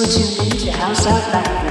You're tuned in to House Out Loud with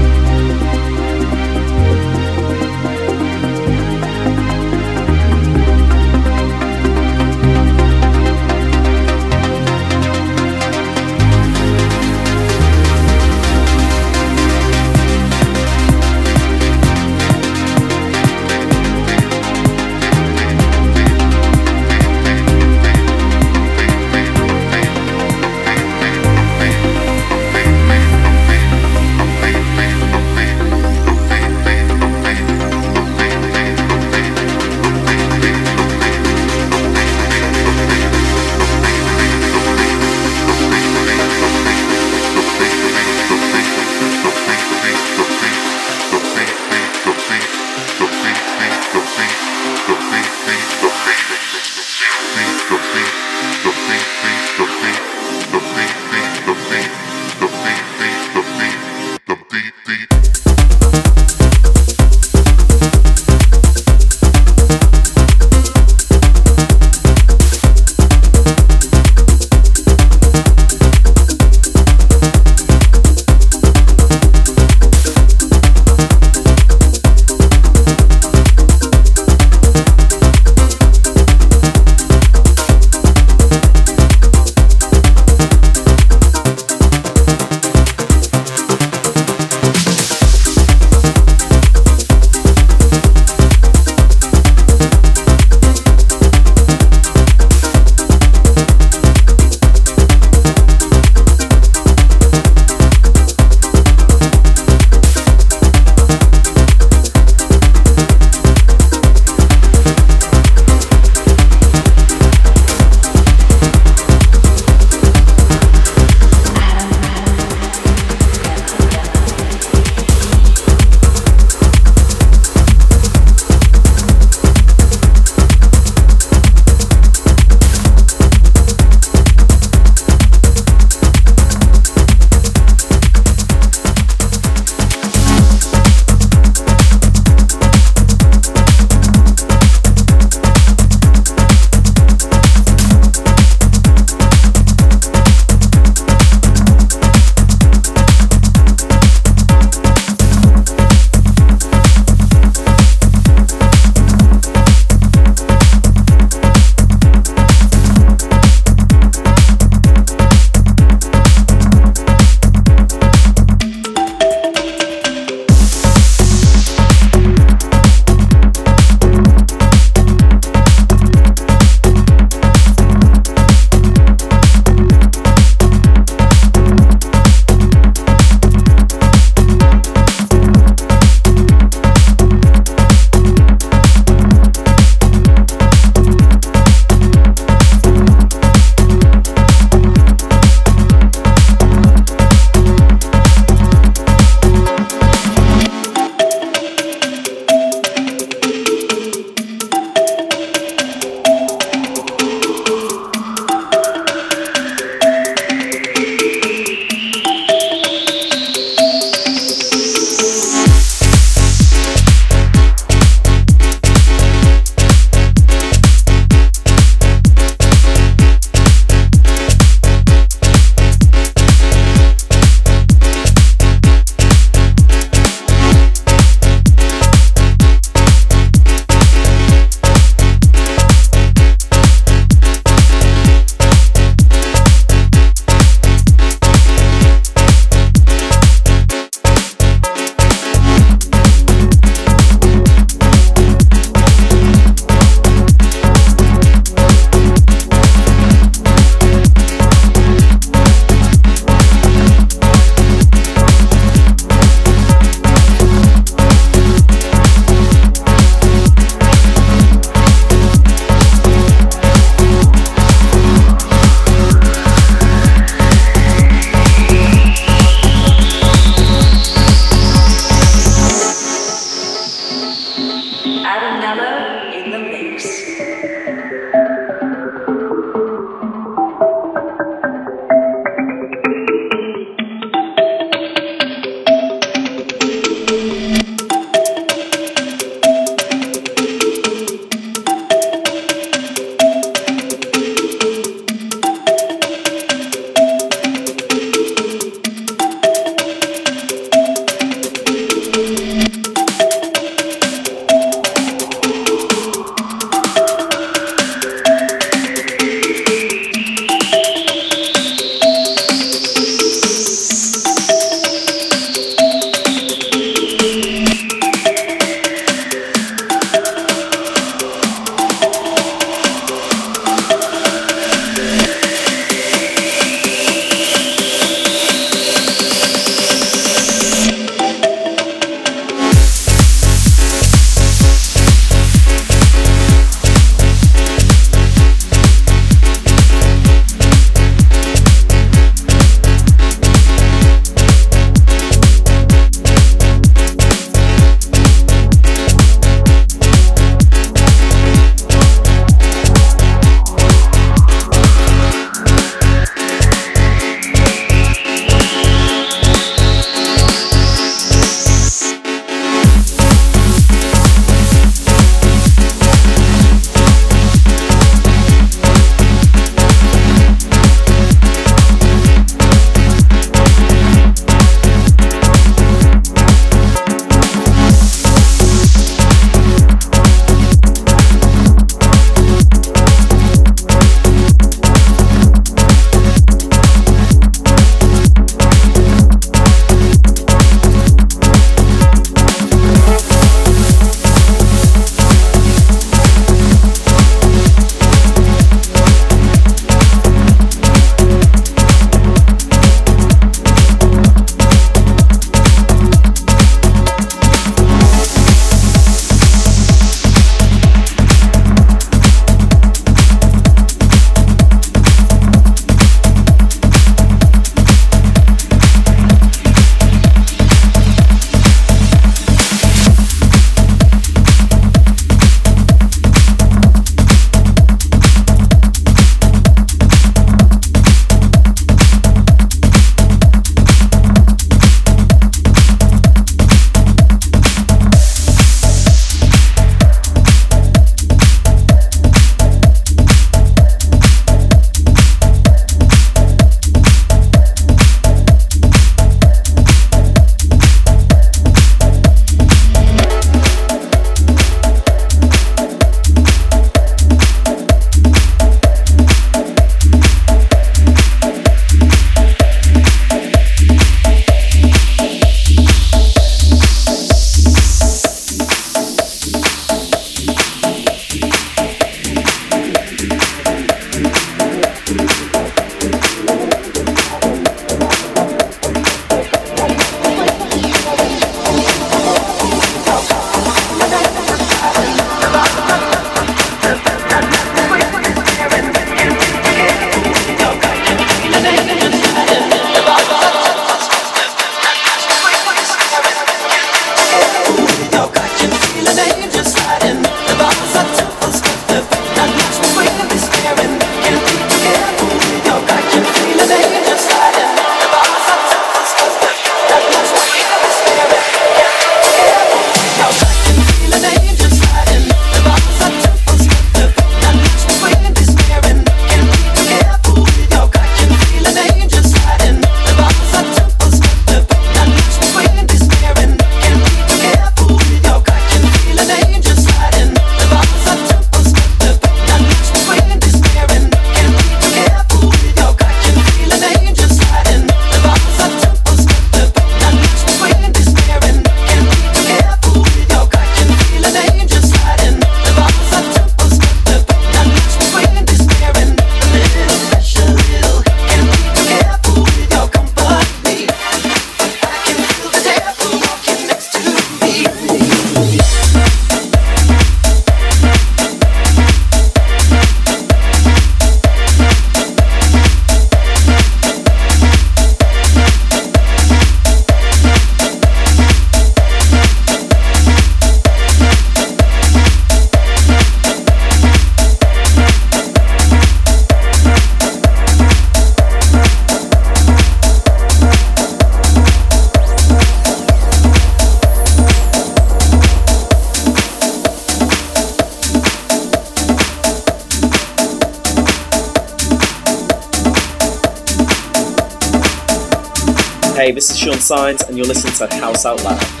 Hey, this is Sean Signs, and you're listening to House Out Loud.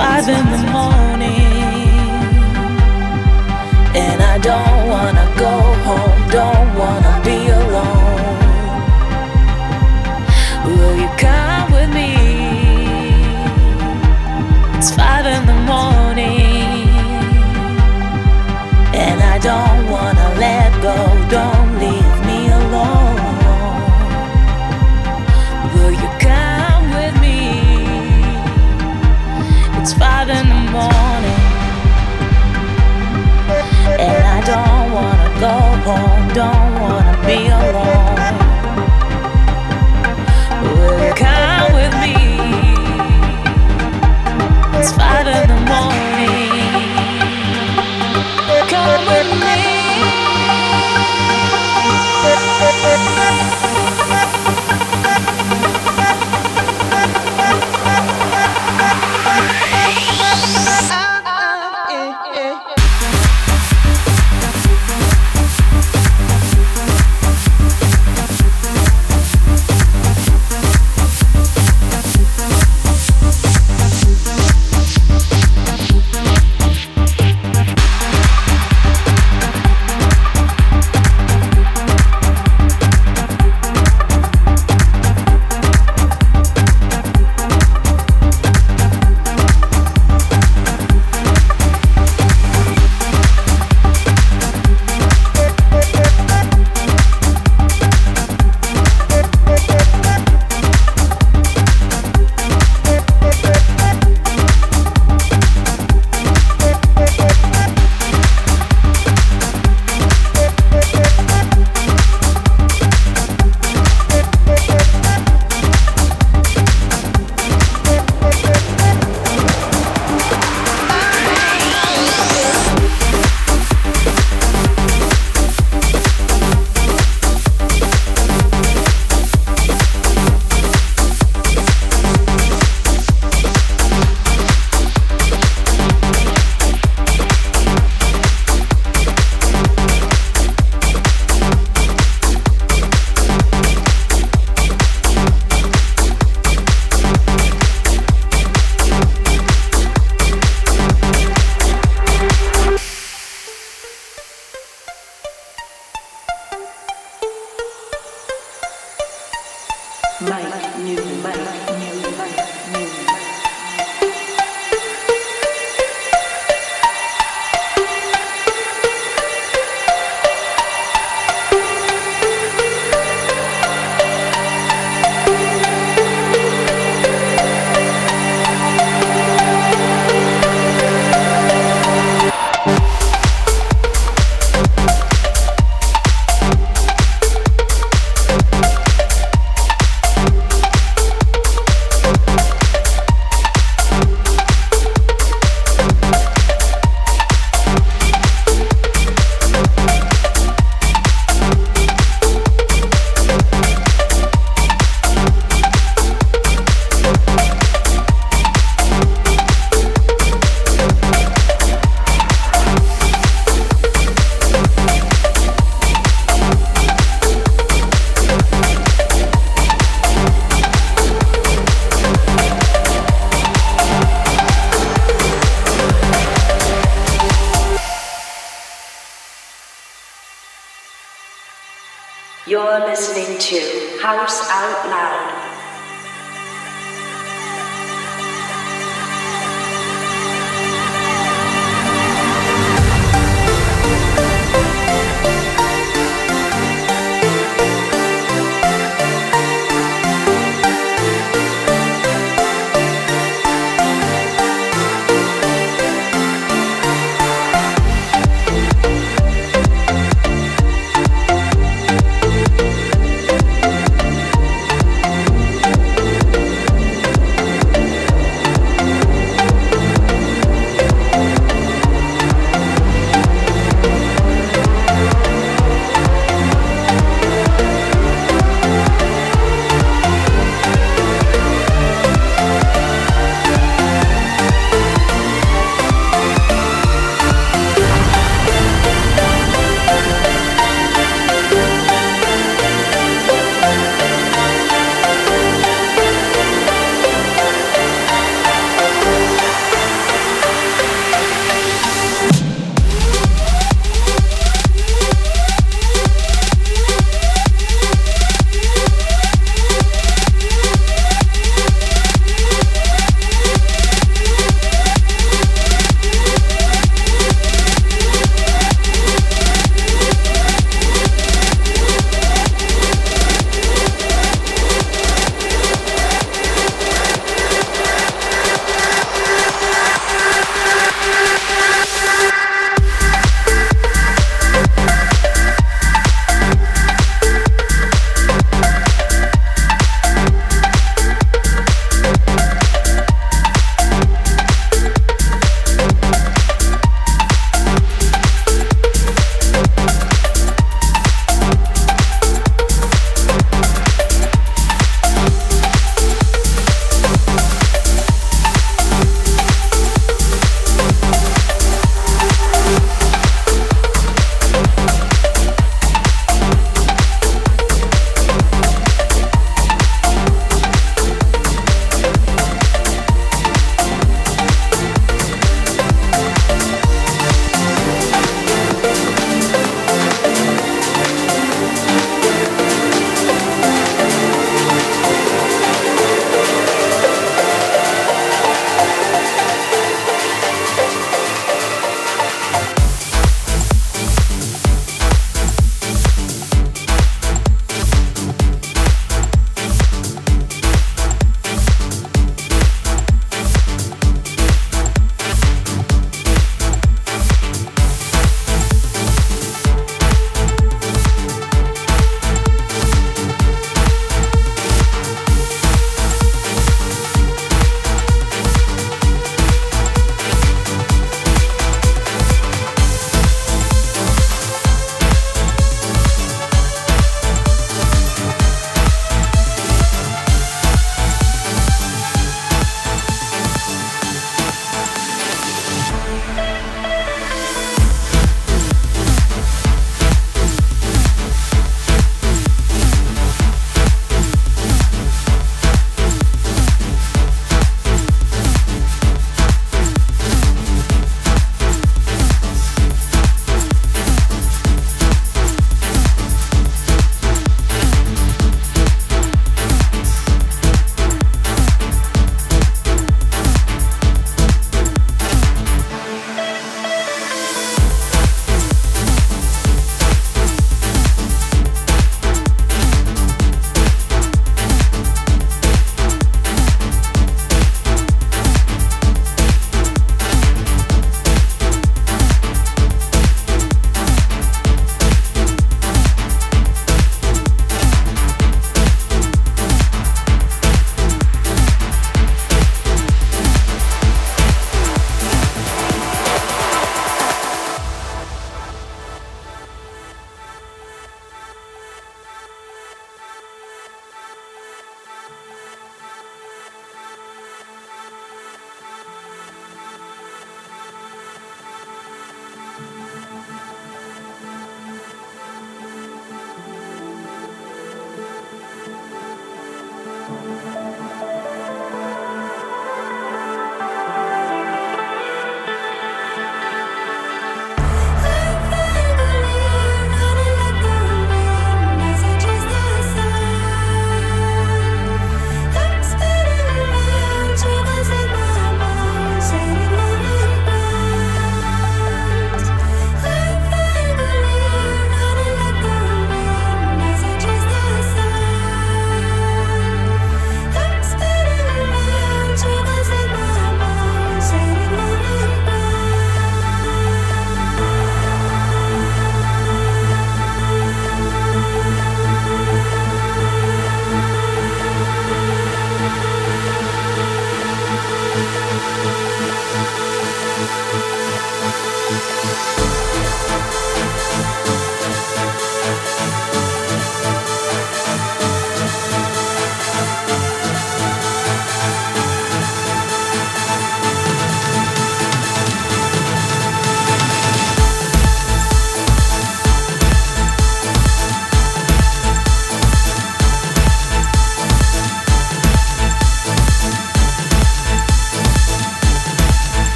five in the morning, and I don't wanna go home, don't wanna be alone. Will you come with me? It's five in the morning, and I don't. be alone.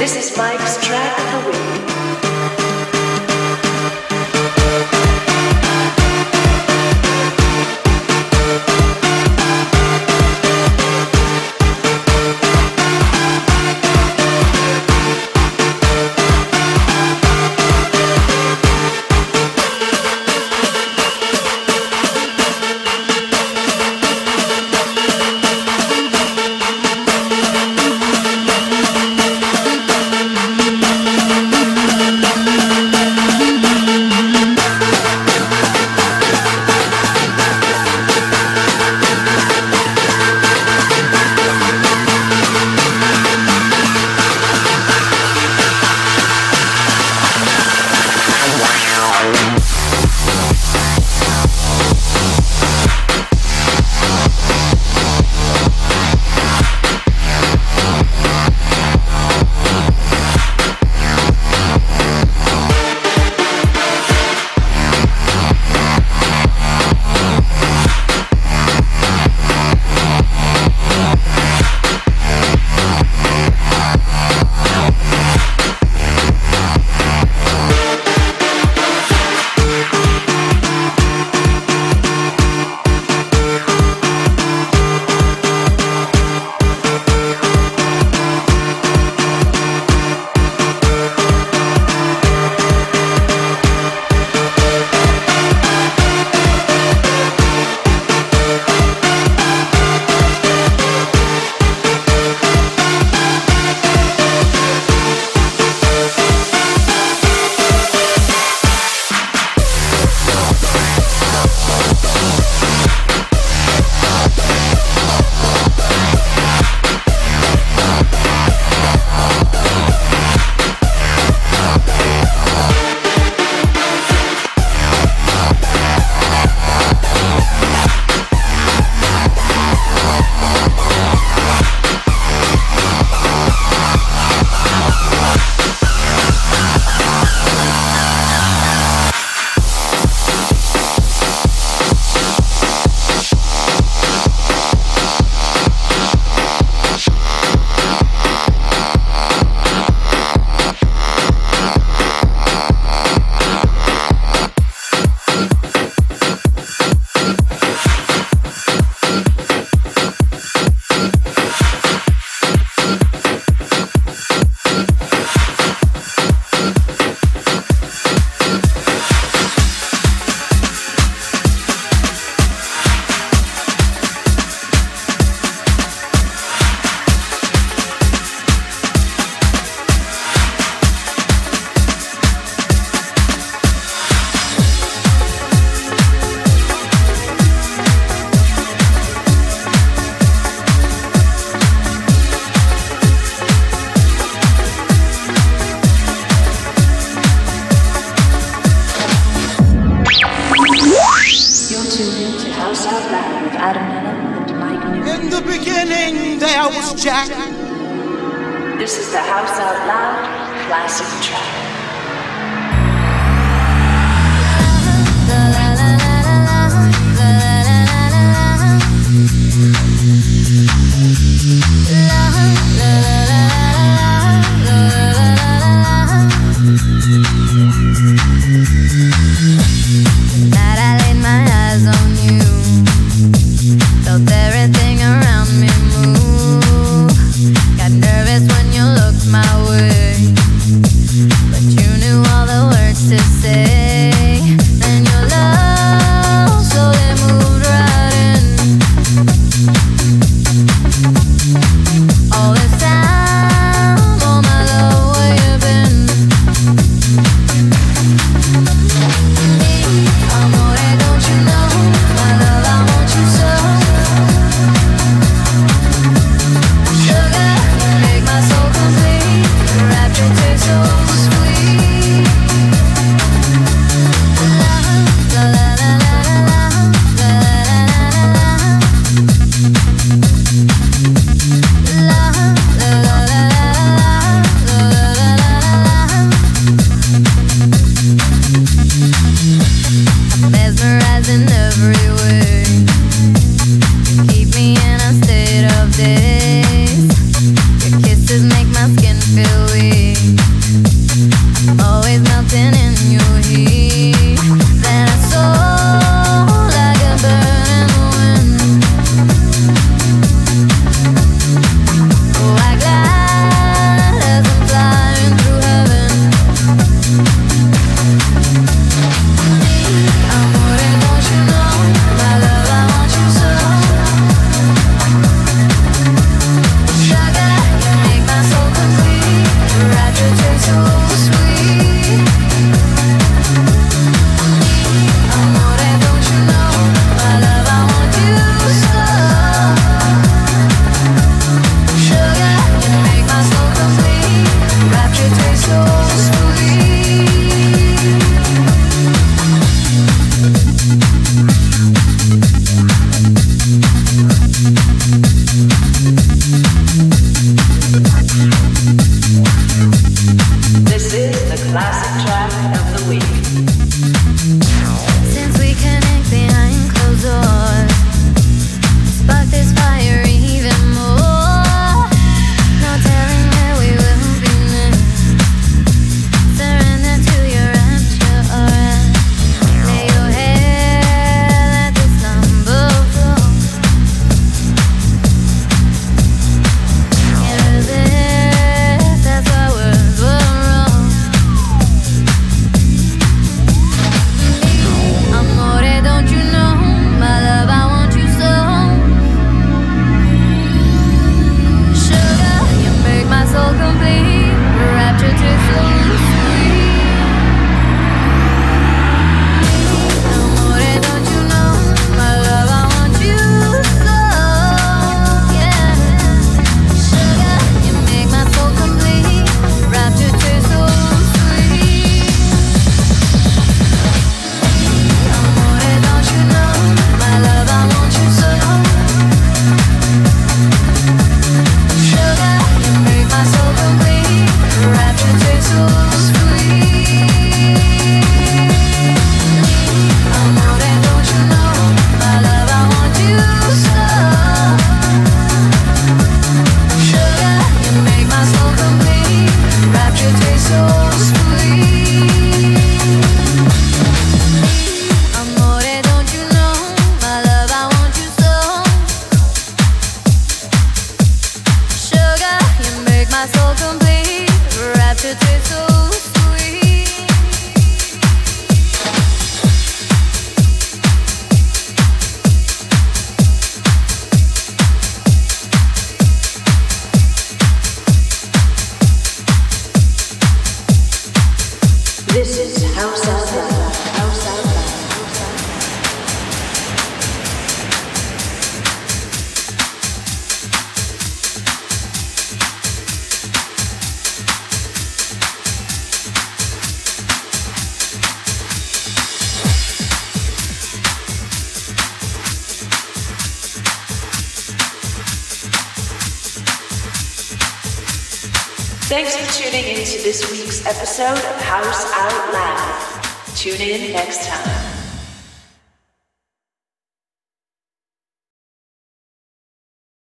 This is Mike's track of the week.